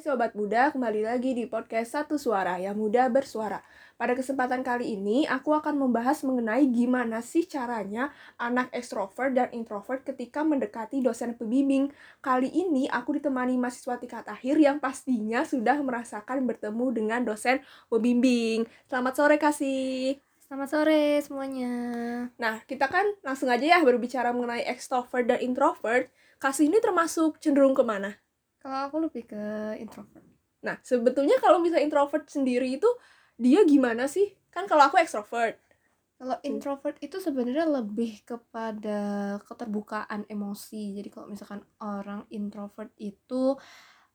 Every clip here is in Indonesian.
Hai Sobat Muda, kembali lagi di podcast Satu Suara yang muda bersuara. Pada kesempatan kali ini, aku akan membahas mengenai gimana sih caranya anak ekstrovert dan introvert ketika mendekati dosen pembimbing. Kali ini aku ditemani mahasiswa tingkat akhir yang pastinya sudah merasakan bertemu dengan dosen pembimbing. Selamat sore Kasih. Selamat sore semuanya. Nah, kita kan langsung aja ya berbicara mengenai extrovert dan introvert. Kasih ini termasuk cenderung ke mana? Kalau aku lebih ke introvert. Nah, sebetulnya kalau misalnya introvert sendiri itu dia gimana sih? Kan kalau aku extrovert. Kalau introvert itu sebenarnya lebih kepada keterbukaan emosi. Jadi kalau misalkan orang introvert itu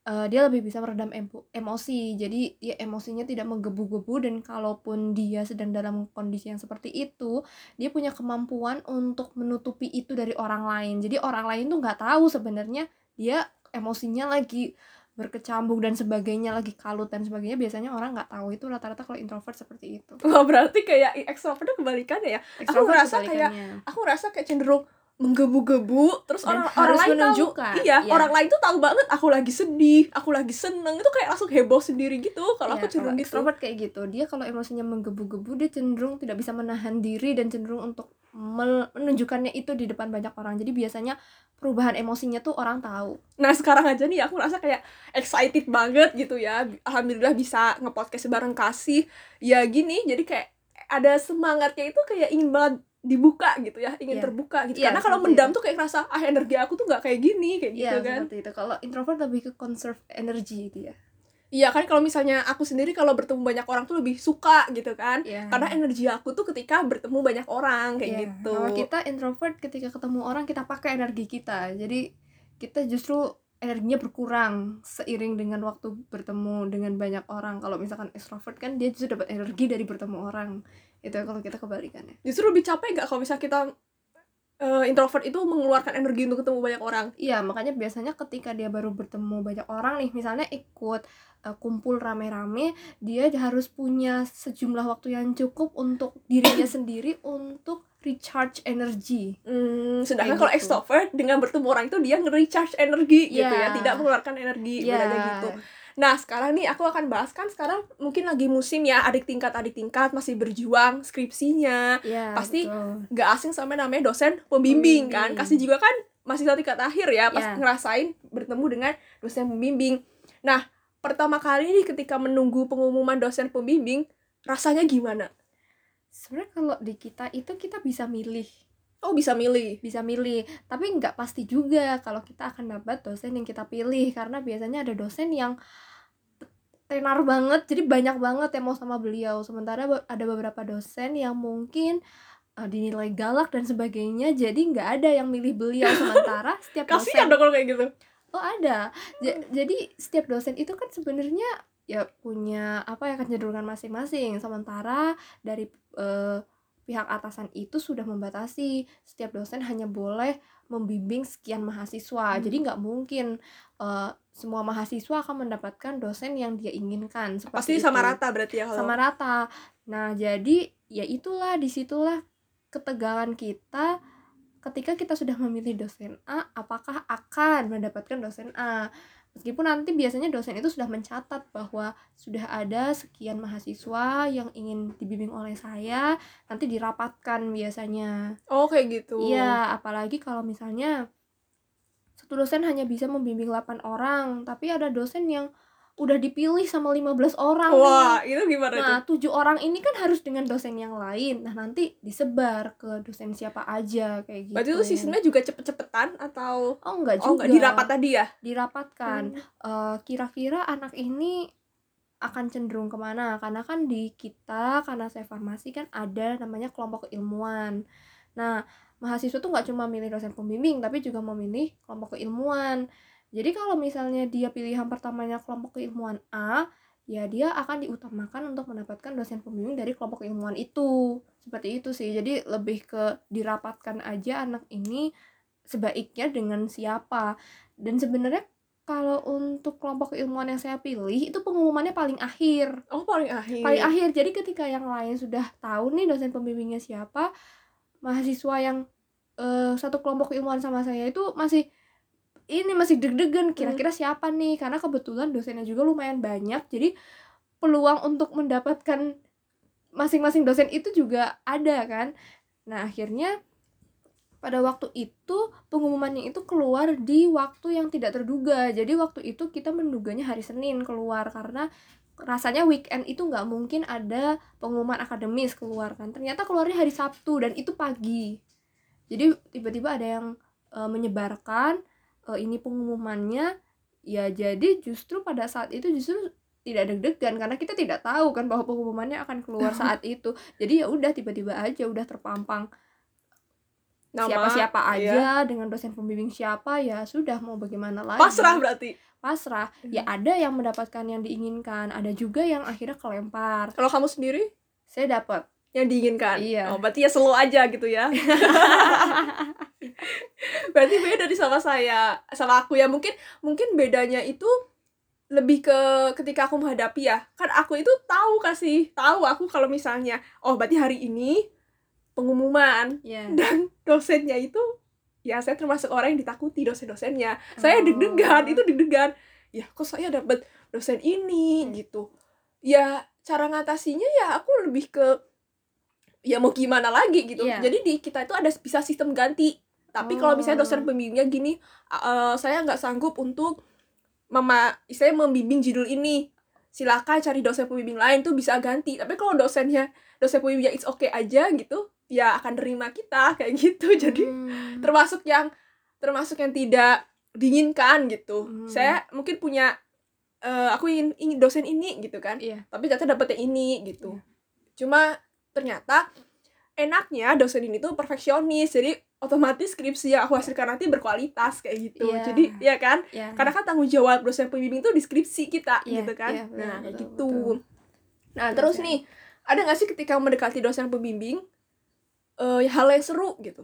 uh, dia lebih bisa meredam emo emosi. Jadi dia emosinya tidak menggebu-gebu dan kalaupun dia sedang dalam kondisi yang seperti itu, dia punya kemampuan untuk menutupi itu dari orang lain. Jadi orang lain tuh nggak tahu sebenarnya dia emosinya lagi berkecambuk dan sebagainya lagi kalut dan sebagainya biasanya orang nggak tahu itu rata-rata kalau introvert seperti itu. Wah berarti kayak ekstrovert kebalikannya ya. Extrovert aku ngerasa kayak aku ngerasa kayak cenderung menggebu-gebu terus Dan orang orang lain menunjukkan. tahu iya Iya. orang lain tuh tahu banget aku lagi sedih aku lagi seneng itu kayak langsung heboh sendiri gitu kalau Iya, aku cenderung kalau gitu extrovert kayak gitu dia kalau emosinya menggebu-gebu dia cenderung tidak bisa menahan diri dan cenderung untuk menunjukkannya itu di depan banyak orang. Jadi biasanya perubahan emosinya tuh orang tahu. Nah sekarang aja nih aku rasa kayak excited banget gitu ya. Alhamdulillah bisa ngepodcast bareng kasih. Ya gini jadi kayak ada semangatnya itu kayak ingin banget dibuka gitu ya ingin Iya. terbuka gitu. Iya, karena kalau mendam itu. tuh kayak ngerasa ah energi aku tuh nggak kayak gini kayak gitu Iya kan. seperti itu. Kalau introvert lebih ke conserve energy dia Iya kan kalau misalnya aku sendiri kalau bertemu banyak orang tuh lebih suka gitu kan. Iya. Karena energi aku tuh ketika bertemu banyak orang kayak Iya, gitu. Kalau kita introvert ketika ketemu orang kita pakai energi kita. Jadi kita justru energinya berkurang seiring dengan waktu bertemu dengan banyak orang. Kalau misalkan extrovert kan dia justru dapat energi dari bertemu orang. Itu kalau kita kebalikannya. Justru lebih capek nggak kalau misalnya kita eh, introvert itu mengeluarkan energi untuk ketemu banyak orang. Iya, makanya biasanya ketika dia baru bertemu banyak orang nih, misalnya ikut uh, kumpul rame-rame, dia harus punya sejumlah waktu yang cukup untuk dirinya sendiri untuk recharge energi. Hmm, sedangkan kalau gitu. extrovert dengan bertemu orang itu dia nge-recharge energi gitu Iya. ya, tidak mengeluarkan energi Iya. bedanya gitu. Nah, sekarang nih aku akan bahas kan sekarang mungkin lagi musim ya adik tingkat adik tingkat masih berjuang skripsinya, Iya, Pasti nggak asing sama namanya dosen pembimbing kan. Pembimbing. kasih juga kan masih tingkat akhir ya pas Ya. ngerasain bertemu dengan dosen pembimbing. Nah pertama kali nih ketika menunggu pengumuman dosen pembimbing rasanya gimana? Sebenarnya kalau di kita itu kita bisa milih, oh bisa milih? Bisa milih, tapi nggak pasti juga kalau kita akan dapat dosen yang kita pilih. Karena biasanya ada dosen yang tenar banget, jadi banyak banget yang mau sama beliau. Sementara ada beberapa dosen yang mungkin uh, dinilai galak dan sebagainya, jadi nggak ada yang milih beliau. Sementara setiap kasihan dosen dong kalau kayak gitu Oh ada. Ja- jadi setiap dosen itu kan sebenarnya ya punya apa ya kecenderungan masing-masing. Sementara dari eh, pihak atasan itu sudah membatasi setiap dosen hanya boleh membimbing sekian mahasiswa. Hmm. Jadi nggak mungkin eh, semua mahasiswa akan mendapatkan dosen yang dia inginkan. pasti Seperti sama itu. rata berarti ya kalau Sama rata. Nah jadi ya itulah di situlah ketegangan kita ketika kita sudah memilih dosen A, apakah akan mendapatkan dosen A? Meskipun nanti biasanya dosen itu sudah mencatat bahwa sudah ada sekian mahasiswa yang ingin dibimbing oleh saya, nanti dirapatkan biasanya. oh kayak gitu Iya, apalagi kalau misalnya satu dosen hanya bisa membimbing 8 orang, tapi ada dosen yang udah dipilih sama 15 orang nih. wah itu gimana Nah, tujuh orang ini kan harus dengan dosen yang lain. Nah, nanti disebar ke dosen siapa aja kayak gitu. berarti itu sistemnya juga cepet-cepetan atau Oh, enggak oh juga. nggak dirapat tadi ya Dirapatkan. Hmm. Eh, kira-kira anak ini akan cenderung ke mana? Karena kan di kita, karena saya farmasi kan ada namanya kelompok keilmuan. Nah, mahasiswa tuh nggak cuma milih dosen pembimbing, tapi juga memilih kelompok keilmuan. Jadi kalau misalnya dia pilihan pertamanya kelompok keilmuan A, ya dia akan diutamakan untuk mendapatkan dosen pembimbing dari kelompok keilmuan itu. Seperti itu sih. Jadi lebih ke dirapatkan aja anak ini sebaiknya dengan siapa. Dan sebenarnya kalau untuk kelompok keilmuan yang saya pilih itu pengumumannya paling akhir oh paling akhir paling akhir jadi ketika yang lain sudah tahu nih dosen pembimbingnya siapa mahasiswa yang eh, satu kelompok keilmuan sama saya itu masih ini masih deg-degan kira-kira siapa nih? Karena kebetulan dosennya juga lumayan banyak jadi peluang untuk mendapatkan masing-masing dosen itu juga ada kan? Nah akhirnya pada waktu itu pengumumannya itu keluar di waktu yang tidak terduga. Jadi waktu itu kita menduganya hari Senin keluar karena rasanya weekend itu nggak mungkin ada pengumuman akademis keluar kan? Ternyata keluarnya hari Sabtu dan itu pagi jadi tiba-tiba ada yang e, menyebarkan e, ini pengumumannya. Ya jadi justru pada saat itu justru tidak deg-degan karena kita tidak tahu kan bahwa pengumumannya akan keluar saat itu. Jadi ya udah tiba-tiba aja udah terpampang. Siapa-siapa iya. aja dengan dosen pembimbing siapa ya sudah mau bagaimana lagi? Pasrah berarti? Pasrah. Ya Hmm. ada yang mendapatkan yang diinginkan ada juga yang akhirnya kelempar. Kalau kamu sendiri? Saya dapat yang diinginkan. Iya. oh berarti ya slow aja gitu ya. Berarti beda dari sama saya sama aku ya. Mungkin mungkin bedanya itu lebih ke ketika aku menghadapi ya. Kan aku itu tahu kasih tahu aku kalau misalnya oh berarti hari ini pengumuman ya dan dosennya itu ya saya termasuk orang yang ditakuti dosen-dosennya. Saya Oh. deg-degan itu deg-degan. Ya kok saya dapat dosen ini gitu. Ya cara ngatasinya ya aku lebih ke ya mau gimana lagi gitu Iya. jadi di kita itu ada bisa sistem ganti tapi kalau misalnya dosen Oh. pembimbingnya gini "Eh, saya nggak sanggup untuk mema saya membimbing judul ini silakan cari dosen pembimbing lain tuh bisa ganti tapi kalau dosennya dosen pembimbingnya it's okay aja gitu ya akan terima kita kayak gitu jadi Hmm. termasuk yang termasuk yang tidak diinginkan gitu Hmm. saya mungkin punya eh, aku ingin, ingin dosen ini gitu kan iya tapi ternyata dapetnya ini gitu Iya. cuma ternyata enaknya dosen ini tuh perfeksionis. Jadi otomatis skripsi yang aku hasilkan nanti berkualitas kayak gitu. Iya. jadi ya kan? Ya karena kan tanggung jawab dosen pembimbing tuh di skripsi kita Iya, gitu kan? iya, betul, nah kayak betul, gitu. betul. nah Betul terus sekali. nih ada nggak sih ketika mendekati dosen pembimbing eh hal yang seru gitu?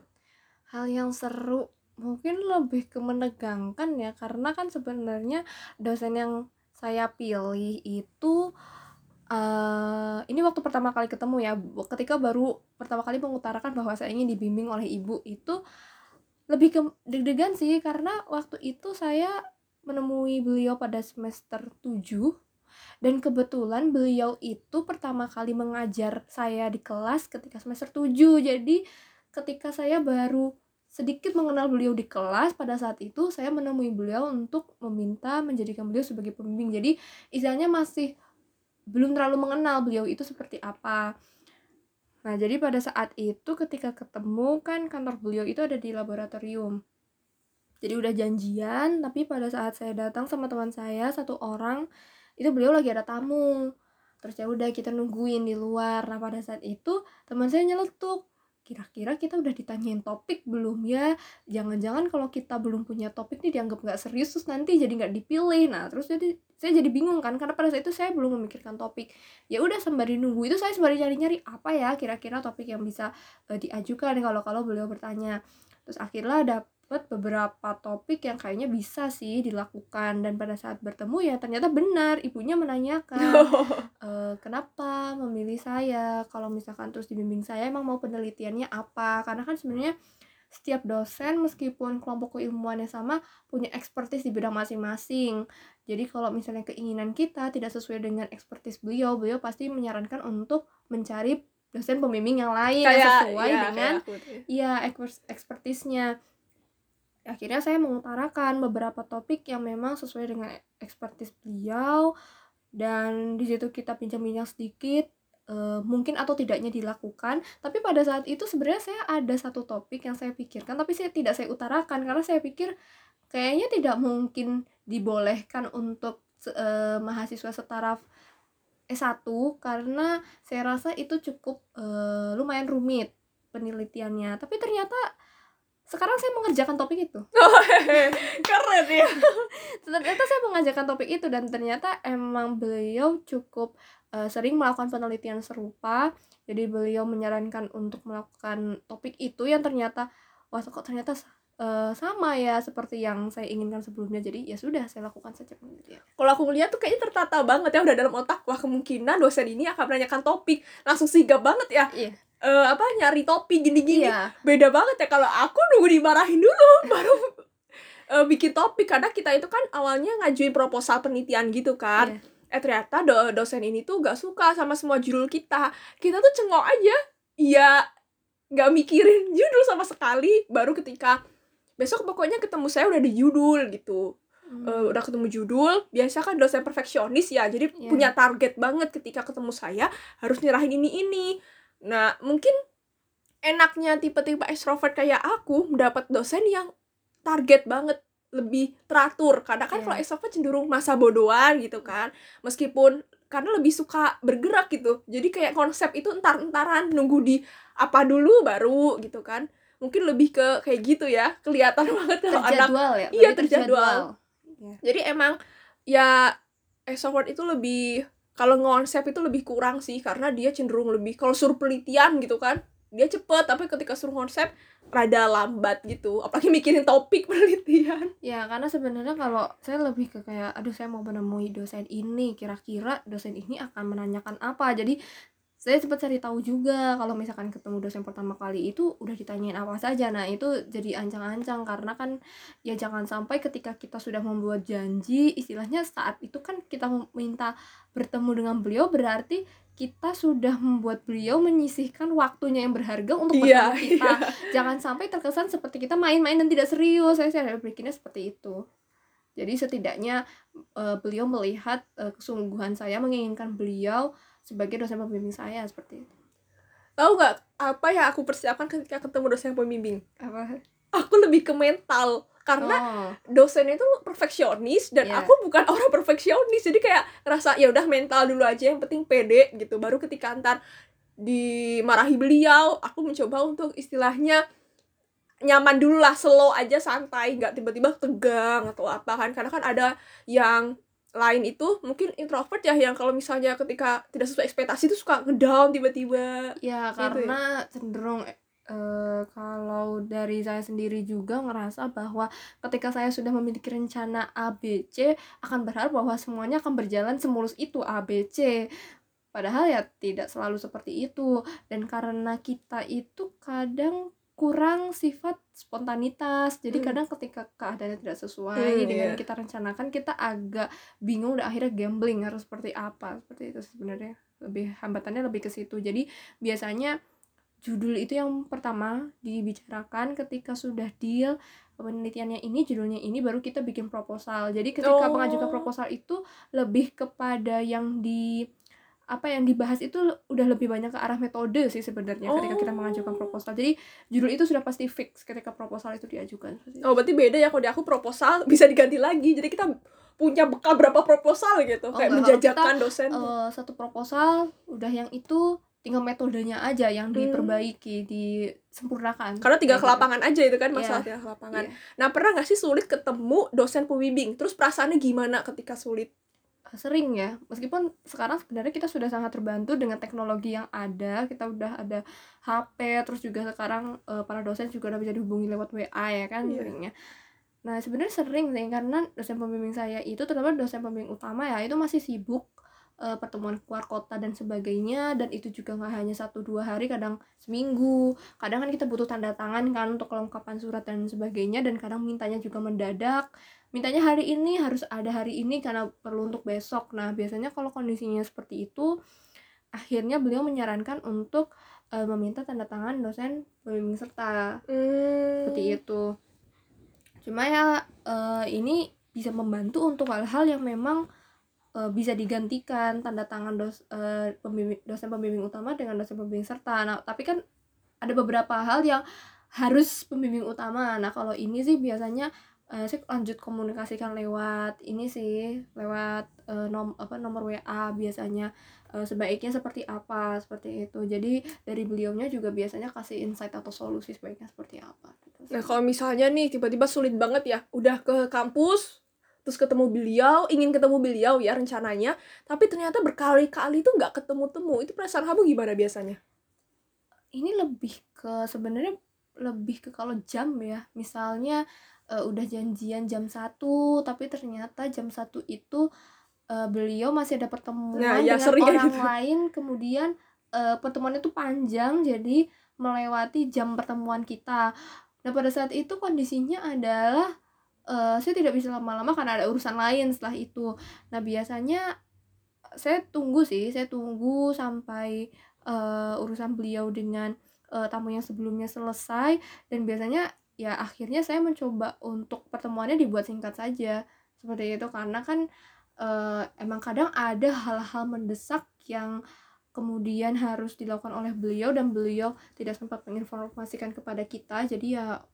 Hal yang seru mungkin lebih ke menegangkan ya. Karena kan sebenarnya dosen yang saya pilih itu eh ini waktu pertama kali ketemu ya. Ketika baru pertama kali mengutarakan bahwa saya ingin dibimbing oleh ibu itu lebih ke deg-degan sih. Karena waktu itu saya menemui beliau pada semester 7 dan kebetulan beliau itu pertama kali mengajar saya di kelas ketika semester 7 jadi ketika saya baru sedikit mengenal beliau di kelas pada saat itu saya menemui beliau untuk meminta menjadikan beliau sebagai pembimbing. Jadi istilahnya masih belum terlalu mengenal beliau itu seperti apa. Nah jadi pada saat itu ketika ketemu kan kantor beliau itu ada di laboratorium. Jadi udah janjian tapi pada saat saya datang sama teman saya satu orang itu beliau lagi ada tamu. Terus ya udah kita nungguin di luar. Nah pada saat itu teman saya nyeletuk kira-kira kita udah ditanyain topik belum ya? Jangan-jangan kalau kita belum punya topik nih dianggap nggak serius terus nanti jadi nggak dipilih. Nah terus jadi saya jadi bingung kan karena pada saat itu saya belum memikirkan topik. Ya udah sembari nunggu itu saya sembari nyari-nyari apa ya kira-kira topik yang bisa eh, diajukan kalau kalau beliau bertanya. Terus akhirnya dapat beberapa topik yang kayaknya bisa sih dilakukan. Dan pada saat bertemu ya ternyata benar ibunya menanyakan eh, kenapa memilih saya? Kalau misalkan terus dibimbing saya emang mau penelitiannya apa? Karena kan sebenarnya setiap dosen meskipun kelompok keilmuannya sama punya ekspertis di bidang masing-masing. Jadi kalau misalnya keinginan kita tidak sesuai dengan ekspertis beliau beliau pasti menyarankan untuk mencari dosen pembimbing yang lain yang sesuai iya, dengan kayak ya. Ekspers- ekspertisnya. Akhirnya saya mengutarakan beberapa topik yang memang sesuai dengan ekspertis beliau dan di situ kita bincang-bincang sedikit eh, mungkin atau tidaknya dilakukan. Tapi pada saat itu sebenarnya saya ada satu topik yang saya pikirkan tapi saya tidak saya utarakan karena saya pikir kayaknya tidak mungkin dibolehkan untuk eh, mahasiswa setara S1 karena saya rasa itu cukup eh, lumayan rumit penelitiannya. Tapi ternyata sekarang saya mengerjakan topik itu. keren ya Ternyata saya mengajarkan topik itu dan ternyata emang beliau cukup eh, sering melakukan penelitian serupa. Jadi beliau menyarankan untuk melakukan topik itu yang ternyata wah kok ternyata eh, sama ya seperti yang saya inginkan sebelumnya. Jadi ya sudah saya lakukan saja penelitian. kalau aku ngeliat tuh kayaknya tertata banget ya udah dalam otak wah kemungkinan dosen ini akan menanyakan topik langsung sigap banget ya Iya. Eh, apa nyari topik gini-gini. Iya. beda banget ya kalau aku nunggu dimarahin dulu baru eh, bikin topik karena kita itu kan awalnya ngajuin proposal penelitian gitu kan. Iya. eh ternyata do- dosen ini tuh gak suka sama semua judul kita. Kita tuh cengok aja. Iya nggak mikirin judul sama sekali. Baru ketika besok pokoknya ketemu saya udah di judul gitu. Hmm. Eh, udah ketemu judul biasa kan dosen perfeksionis ya. Jadi Iya. punya target banget ketika ketemu saya harus nyerahin ini ini nah mungkin enaknya tipe-tipe extrovert kayak aku mendapat dosen yang target banget lebih teratur. Karena kan Iya. kalau extrovert cenderung masa bodohan gitu kan. Meskipun karena lebih suka bergerak gitu. Jadi kayak konsep itu entar-entaran nunggu di apa dulu baru gitu kan. Mungkin lebih ke kayak gitu ya kelihatan banget kalau anak ya Iya, terjadwal. Jadi emang ya extrovert itu lebih kalau ngonsep itu lebih kurang sih karena dia cenderung lebih kalau suruh penelitian gitu kan dia cepet. Tapi ketika suruh konsep rada lambat gitu. Apalagi mikirin topik penelitian. Ya, karena sebenarnya kalau saya lebih ke kayak, aduh saya mau menemui dosen ini, kira-kira dosen ini akan menanyakan apa. Jadi saya sempat cari tahu juga kalau misalkan ketemu dosen pertama kali itu udah ditanyain apa saja. Nah, itu jadi ancang-ancang karena kan ya jangan sampai ketika kita sudah membuat janji, istilahnya saat itu kan kita minta bertemu dengan beliau berarti kita sudah membuat beliau menyisihkan waktunya yang berharga untuk Iya, bertemu kita. Jangan sampai terkesan seperti kita main-main dan tidak serius. Saya saya berpikirnya seperti itu. Jadi setidaknya eh, beliau melihat eh, kesungguhan saya menginginkan beliau sebagai dosen pembimbing saya seperti itu. tahu nggak apa yang aku persiapkan ketika ketemu dosen pembimbing Apa? aku lebih ke mental karena Oh, dosen itu perfeksionis dan Iya. aku bukan orang perfeksionis jadi kayak ngerasa ya udah mental dulu aja yang penting pede gitu baru ketika ntar dimarahi beliau aku mencoba untuk istilahnya nyaman dulu lah slow aja santai nggak tiba-tiba tegang atau apa kan karena kan ada yang lain itu mungkin introvert ya yang kalau misalnya ketika tidak sesuai ekspektasi itu suka ngedown tiba-tiba ya Gitu ya? karena cenderung eh, kalau dari saya sendiri juga ngerasa bahwa ketika saya sudah memiliki rencana ABC akan berharap bahwa semuanya akan berjalan semulus itu ABC. Padahal ya tidak selalu seperti itu dan karena kita itu kadang kurang sifat spontanitas. Jadi Hmm. kadang ketika keadaannya tidak sesuai Hmm, dengan iya. kita rencanakan kita agak bingung dan akhirnya gambling harus seperti apa. Seperti itu sebenarnya. Lebih hambatannya lebih ke situ. Jadi biasanya judul itu yang pertama dibicarakan ketika sudah deal penelitiannya ini judulnya ini baru kita bikin proposal jadi ketika Oh. mengajukan proposal itu lebih kepada yang di apa yang dibahas itu udah lebih banyak ke arah metode sih sebenarnya ketika kita Oh. mengajukan proposal. Jadi judul itu sudah pasti fix ketika proposal itu diajukan. Oh berarti beda ya kalau di aku proposal bisa diganti lagi. Jadi kita punya bekal berapa proposal gitu. Oh, kayak enggak, menjajakan dosen. Eh, satu proposal udah yang itu tinggal metodenya aja yang Hmm. diperbaiki disempurnakan. Karena ke gitu. lapangan aja itu kan masalah tinggal ke lapangan Iya. nah pernah nggak sih sulit ketemu dosen pembimbing? Terus perasaannya gimana ketika sulit sering ya. Meskipun sekarang sebenarnya kita sudah sangat terbantu dengan teknologi yang ada kita udah ada HP terus juga sekarang eh, para dosen juga udah bisa dihubungi lewat WA ya kan Iya. seringnya. Nah sebenarnya sering sih karena dosen pembimbing saya itu terutama dosen pembimbing utama ya itu masih sibuk eh, pertemuan keluar kota dan sebagainya dan itu juga nggak hanya satu dua hari kadang seminggu. Kadang kan kita butuh tanda tangan kan untuk kelengkapan surat dan sebagainya dan kadang mintanya juga mendadak mintanya hari ini harus ada hari ini karena perlu untuk besok. Nah biasanya kalau kondisinya seperti itu akhirnya beliau menyarankan untuk eh, meminta tanda tangan dosen pembimbing serta. Hmm. seperti itu. Cuma ya eh, ini bisa membantu untuk hal-hal yang memang eh, bisa digantikan tanda tangan dos, eh, pembimbing, dosen pembimbing utama dengan dosen pembimbing serta. Nah tapi kan ada beberapa hal yang harus pembimbing utama. Nah kalau ini sih biasanya eh, saya lanjut komunikasikan lewat ini sih lewat eh, nom apa nomor WA biasanya. Eh, sebaiknya seperti apa seperti itu. Jadi dari beliaunya juga biasanya kasih insight atau solusi sebaiknya seperti apa gitu sih. nah kalau misalnya nih tiba-tiba sulit banget ya udah ke kampus terus ketemu beliau ingin ketemu beliau ya rencananya tapi ternyata berkali-kali tuh nggak ketemu-temu. Itu perasaan kamu gimana biasanya? Ini lebih ke sebenarnya lebih ke kalau jam ya. Misalnya eh, udah janjian jam satu tapi ternyata jam satu itu eh, beliau masih ada pertemuan Nah, ya, dengan orang gitu. lain. Kemudian eh, pertemuannya itu panjang jadi melewati jam pertemuan kita. Nah pada saat itu kondisinya adalah uh, saya tidak bisa lama-lama karena ada urusan lain setelah itu. Nah biasanya saya tunggu sih saya tunggu sampai uh, urusan beliau dengan uh, tamu yang sebelumnya selesai. Dan biasanya ya akhirnya saya mencoba untuk pertemuannya dibuat singkat saja. Seperti itu karena kan uh, emang kadang ada hal-hal mendesak yang kemudian harus dilakukan oleh beliau dan beliau tidak sempat menginformasikan kepada kita. Jadi ya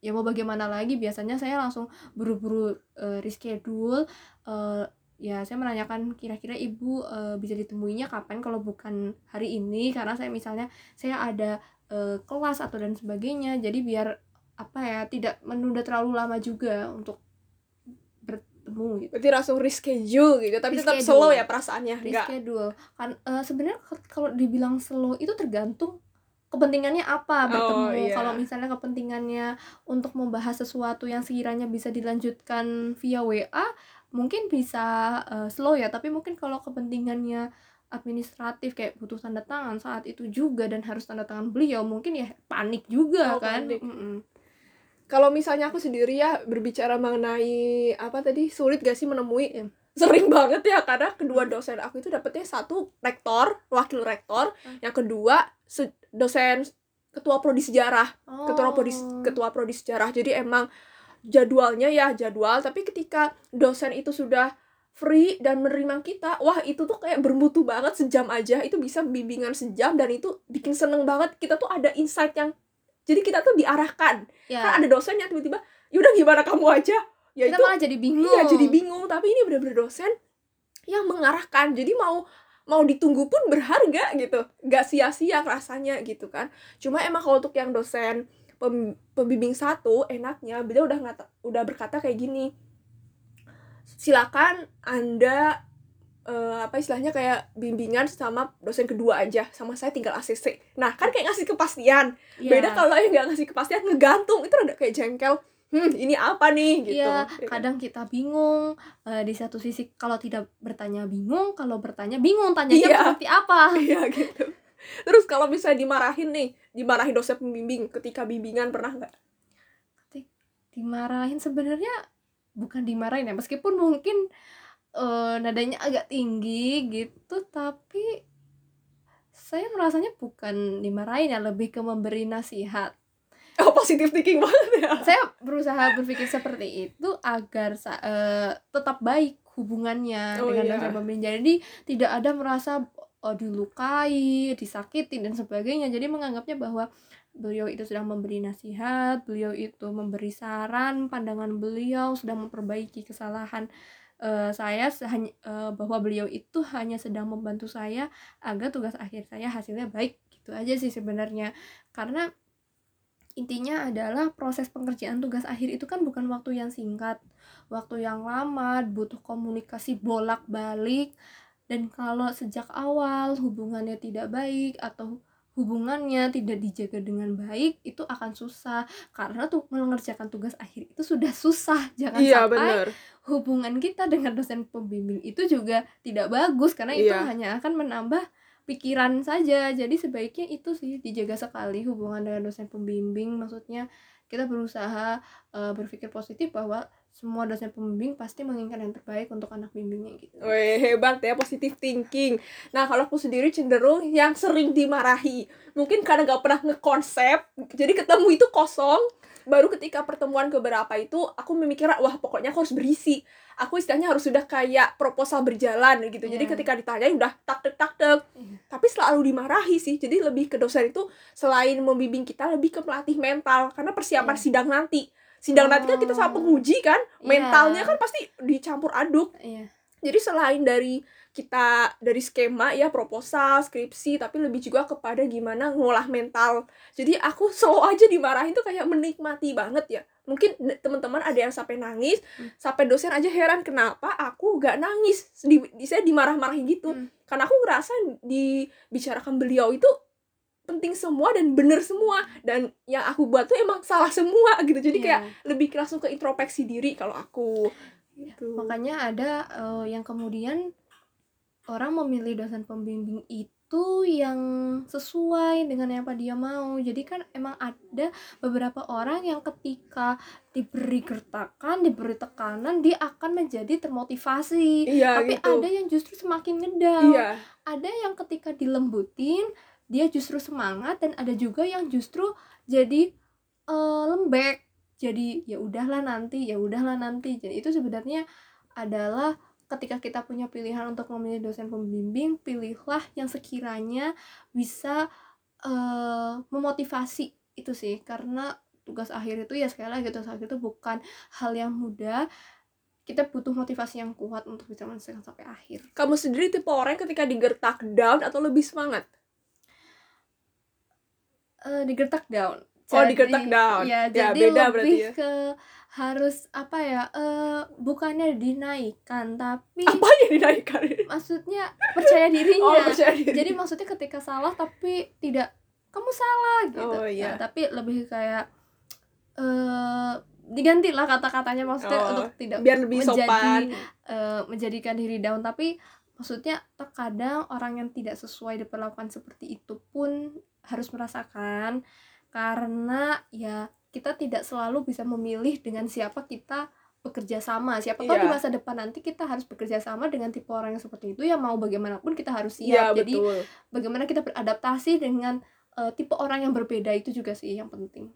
ya mau bagaimana lagi? Biasanya saya langsung buru-buru uh, reschedule uh, ya saya menanyakan kira-kira ibu uh, bisa ditemuinya kapan kalau bukan hari ini? Karena saya misalnya saya ada uh, kelas atau dan sebagainya. Jadi biar apa ya tidak menunda terlalu lama juga untuk bertemu gitu. Berarti langsung reschedule gitu, tapi reschedule. tetap slow ya perasaannya. Reschedule. Kan uh, sebenarnya kalau dibilang slow itu tergantung kepentingannya apa oh, bertemu. Oh, yeah. Kalau misalnya kepentingannya untuk membahas sesuatu yang sekiranya bisa dilanjutkan via WA, mungkin bisa uh, slow ya. Tapi mungkin kalau kepentingannya administratif kayak butuh tanda tangan saat itu juga dan harus tanda tangan beliau, mungkin ya panik juga oh, kan. Panik. Mm -mm kalau misalnya aku sendiri ya berbicara mengenai apa tadi sulit gak sih menemui? Ya, sering banget ya karena kedua dosen aku itu dapetnya satu rektor wakil rektor hmm. yang kedua dosen ketua prodi sejarah. Oh. ketua prodi ketua prodi sejarah. Jadi emang jadwalnya ya jadwal tapi ketika dosen itu sudah free dan menerima kita wah itu tuh kayak bermutu banget sejam aja. Itu bisa bimbingan sejam dan itu bikin seneng banget. Kita tuh ada insight yang jadi kita tuh diarahkan. Ya. kan ada dosen yang tiba-tiba yaudah gimana kamu aja? Ya kita itu malah jadi bingung. iya jadi bingung. Tapi ini bener-bener dosen yang mengarahkan. Jadi mau mau ditunggu pun berharga gitu. Nggak sia-sia rasanya gitu kan. Cuma emang kalau untuk yang dosen pem, pembimbing satu enaknya beliau udah ngata, udah berkata kayak gini silakan anda uh, apa istilahnya kayak bimbingan sama dosen kedua aja sama saya tinggal ACC nah kan kayak ngasih kepastian. Yeah. beda kalau yang nggak ngasih kepastian ngegantung. Itu ada kayak jengkel. Hmm ini apa nih? Gitu. Iya, kadang kita bingung uh, di satu sisi kalau tidak bertanya bingung kalau bertanya bingung tanya iya. seperti apa? Iya gitu. Terus kalau bisa dimarahin nih dimarahin dosen pembimbing ketika bimbingan pernah nggak? Dimarahin sebenarnya bukan dimarahin ya meskipun mungkin uh, nadanya agak tinggi gitu tapi saya merasanya bukan dimarahin ya lebih ke memberi nasihat. Oh positif thinking banget ya. Saya berusaha berpikir seperti itu agar uh, tetap baik hubungannya oh, dengan iya. dosen pembimbing jadi tidak ada merasa oh, dilukai disakiti dan sebagainya. Jadi menganggapnya bahwa beliau itu sedang memberi nasihat, beliau itu memberi saran, pandangan beliau sedang memperbaiki kesalahan uh, saya uh, bahwa beliau itu hanya sedang membantu saya agar tugas akhir saya hasilnya baik gitu aja sih sebenarnya. Karena intinya adalah proses pengerjaan tugas akhir itu kan bukan waktu yang singkat waktu yang lama butuh komunikasi bolak-balik. Dan kalau sejak awal hubungannya tidak baik atau hubungannya tidak dijaga dengan baik itu akan susah karena tuh mengerjakan tugas akhir itu sudah susah jangan iya, sampai bener. hubungan kita dengan dosen pembimbing itu juga tidak bagus karena iya. itu hanya akan menambah pikiran saja jadi sebaiknya itu sih dijaga sekali hubungan dengan dosen pembimbing maksudnya kita berusaha uh, berpikir positif bahwa semua dosen pembimbing pasti menginginkan yang terbaik untuk anak bimbingnya gitu. Wih, hebat ya positif thinking. Nah, kalau aku sendiri cenderung yang sering dimarahi. Mungkin karena gak pernah ngekonsep, jadi ketemu itu kosong. Baru ketika pertemuan keberapa itu, aku memikirkan, wah pokoknya aku harus berisi. Aku istilahnya harus sudah kayak proposal berjalan gitu. Yeah. Jadi iya. ketika ditanya udah tak tak tak tak. Yeah. Tapi selalu dimarahi sih. Jadi lebih ke dosen itu selain membimbing kita lebih ke pelatih mental karena persiapan yeah. sidang nanti sidang oh. nanti kan kita sama penguji kan iya. mentalnya yeah. kan pasti dicampur aduk yeah. jadi selain dari kita dari skema ya proposal skripsi tapi lebih juga kepada gimana ngolah mental jadi aku selalu aja dimarahin tuh kayak menikmati banget ya mungkin teman-teman ada yang sampai nangis hmm. sampai dosen aja heran kenapa aku gak nangis di, saya dimarah-marahin gitu hmm. karena aku ngerasa dibicarakan beliau itu penting semua dan bener semua dan yang aku buat tuh emang salah semua gitu jadi yeah. kayak lebih langsung ke introspeksi diri kalau aku gitu. makanya ada uh, yang kemudian orang memilih dosen pembimbing itu yang sesuai dengan apa dia mau. Jadi kan emang ada beberapa orang yang ketika diberi gertakan diberi tekanan dia akan menjadi termotivasi. Iya tapi gitu. ada yang justru semakin ngedown iya. Ada yang ketika dilembutin dia justru semangat dan ada juga yang justru jadi eh, lembek. Jadi ya udahlah nanti ya udahlah nanti. Jadi itu sebenarnya adalah ketika kita punya pilihan untuk memilih dosen pembimbing pilihlah yang sekiranya bisa eh, memotivasi. Itu sih karena tugas akhir itu ya sekali lagi tugas akhir itu bukan hal yang mudah. Kita butuh motivasi yang kuat untuk bisa menyelesaikan sampai akhir. Kamu sendiri tipe orang ketika digertak down atau lebih semangat? Eh digertak down. Oh, digertak down. Ya, Ya, jadi beda lebih berarti ya. ke harus apa ya? eh bukannya dinaikkan, tapi apa yang dinaikkan maksudnya percaya dirinya. oh percaya diri Jadi maksudnya ketika salah tapi tidak kamu salah gitu. Oh, iya. Nah, tapi lebih kayak eh diganti lah kata-katanya maksudnya Oh, untuk tidak biar lebih menjadi sopan eh, menjadikan diri down tapi maksudnya terkadang orang yang tidak sesuai diperlakukan seperti itu pun harus merasakan karena ya kita tidak selalu bisa memilih dengan siapa kita bekerja sama. Siapa tahu Iya. di masa depan nanti kita harus bekerja sama dengan tipe orang yang seperti itu. Ya mau bagaimanapun kita harus siap. Jadi betul. bagaimana kita beradaptasi dengan eh, tipe orang yang berbeda itu juga sih yang penting.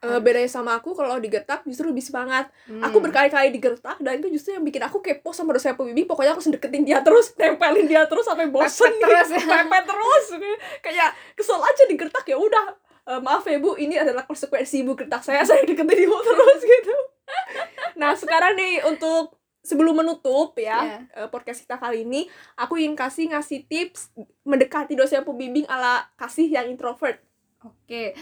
Eh, bedanya sama aku kalau digertak justru lebih semangat. Hmm. aku berkali-kali digertak dan itu justru yang bikin aku kepo sama dosen pembimbing. Pokoknya aku sedeketin dia terus tempelin dia terus sampai bosen Pepet terus. ya. pepet terus kayak kesel aja digertak ya udah Eh, maaf ya bu ini adalah konsekuensi ibu gertak saya saya deketin ibu terus gitu. Nah sekarang nih untuk sebelum menutup ya Iya. eh, podcast kita kali ini aku ingin kasih ngasih tips mendekati dosen pembimbing ala kasih yang introvert. Oke,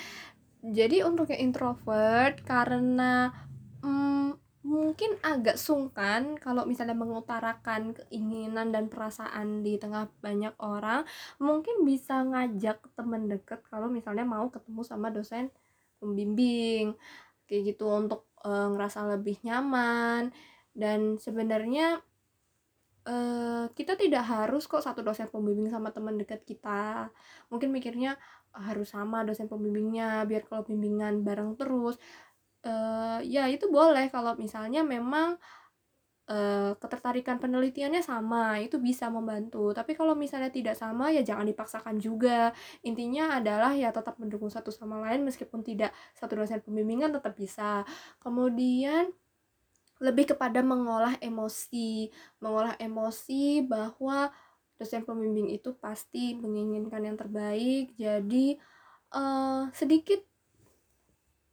jadi untuk yang introvert karena mm, mungkin agak sungkan kalau misalnya mengutarakan keinginan dan perasaan di tengah banyak orang, mungkin bisa ngajak temen deket kalau misalnya mau ketemu sama dosen pembimbing. Kayak gitu untuk eh, ngerasa lebih nyaman. Dan sebenarnya eh, kita tidak harus kok satu dosen pembimbing sama teman dekat kita. Mungkin mikirnya harus sama dosen pembimbingnya biar kalau bimbingan bareng terus eh ya itu boleh kalau misalnya memang eh, ketertarikan penelitiannya sama itu bisa membantu. Tapi kalau misalnya tidak sama ya jangan dipaksakan juga. Intinya adalah ya tetap mendukung satu sama lain meskipun tidak satu dosen pembimbingan tetap bisa. Kemudian lebih kepada mengolah emosi. Mengolah emosi bahwa dosen pembimbing itu pasti menginginkan yang terbaik. Jadi eh, sedikit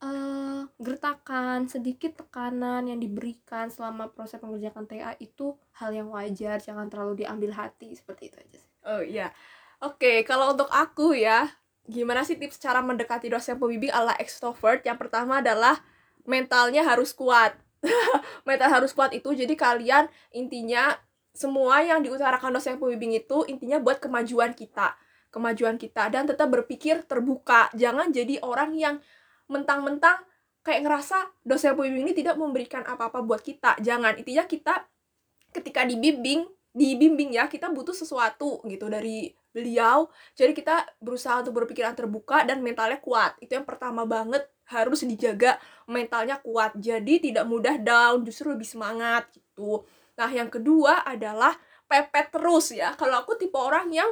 eh, gertakan sedikit tekanan yang diberikan selama proses mengerjakan TA itu hal yang wajar jangan terlalu diambil hati seperti itu aja sih Oh iya. Oke, kalau untuk aku ya, gimana sih tips cara mendekati dosen pembimbing ala extrovert? Yang pertama adalah mentalnya harus kuat. Mental harus kuat itu jadi kalian intinya semua yang diutarakan dosen pembimbing itu intinya buat kemajuan kita. Kemajuan kita dan tetap berpikir terbuka. Jangan jadi orang yang mentang-mentang kayak ngerasa dosen pembimbing ini tidak memberikan apa-apa buat kita. Jangan. Intinya kita ketika dibimbing dibimbing ya kita butuh sesuatu gitu dari beliau jadi kita berusaha untuk berpikiran terbuka dan mentalnya kuat itu yang pertama banget harus dijaga mentalnya kuat jadi tidak mudah down justru lebih semangat gitu nah yang kedua adalah pepet terus ya kalau aku tipe orang yang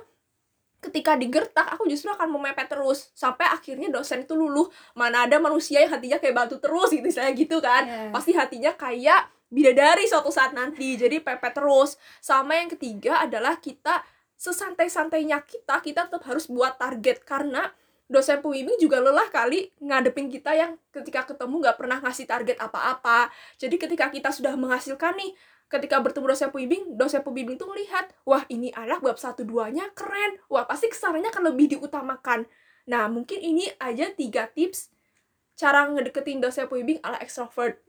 ketika digertak aku justru akan memepet terus. Sampai akhirnya dosen itu luluh. Mana ada manusia yang hatinya kayak batu terus gitu saya gitu kan. Iya. pasti hatinya kayak bidadari suatu saat nanti jadi pepet terus. Sama yang ketiga adalah kita sesantai-santainya kita kita tetap harus buat target. Karena dosen pembimbing juga lelah kali ngadepin kita yang ketika ketemu nggak pernah ngasih target apa-apa. Jadi ketika kita sudah menghasilkan nih ketika bertemu dosen pembimbing dosen pembimbing tuh melihat wah ini anak bab satu duanya keren. Wah pasti ke sananya akan lebih diutamakan. Nah mungkin ini aja tiga tips cara ngedeketin dosen pembimbing ala extrovert.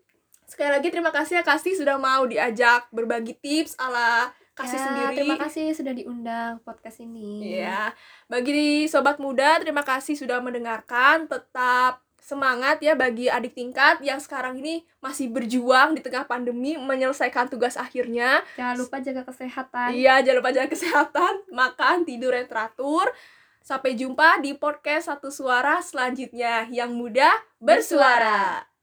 Sekali lagi terima kasih ya Kasih sudah mau diajak berbagi tips ala Kasih Ya, sendiri. terima kasih sudah diundang podcast ini. Iya, bagi sobat muda terima kasih sudah mendengarkan. Tetap semangat ya bagi adik tingkat yang sekarang ini masih berjuang di tengah pandemi menyelesaikan tugas akhirnya. Jangan lupa jaga kesehatan. Iya, jangan lupa jaga kesehatan, makan, tidur yang teratur. Sampai jumpa di podcast Satu Suara selanjutnya yang mudah bersuara.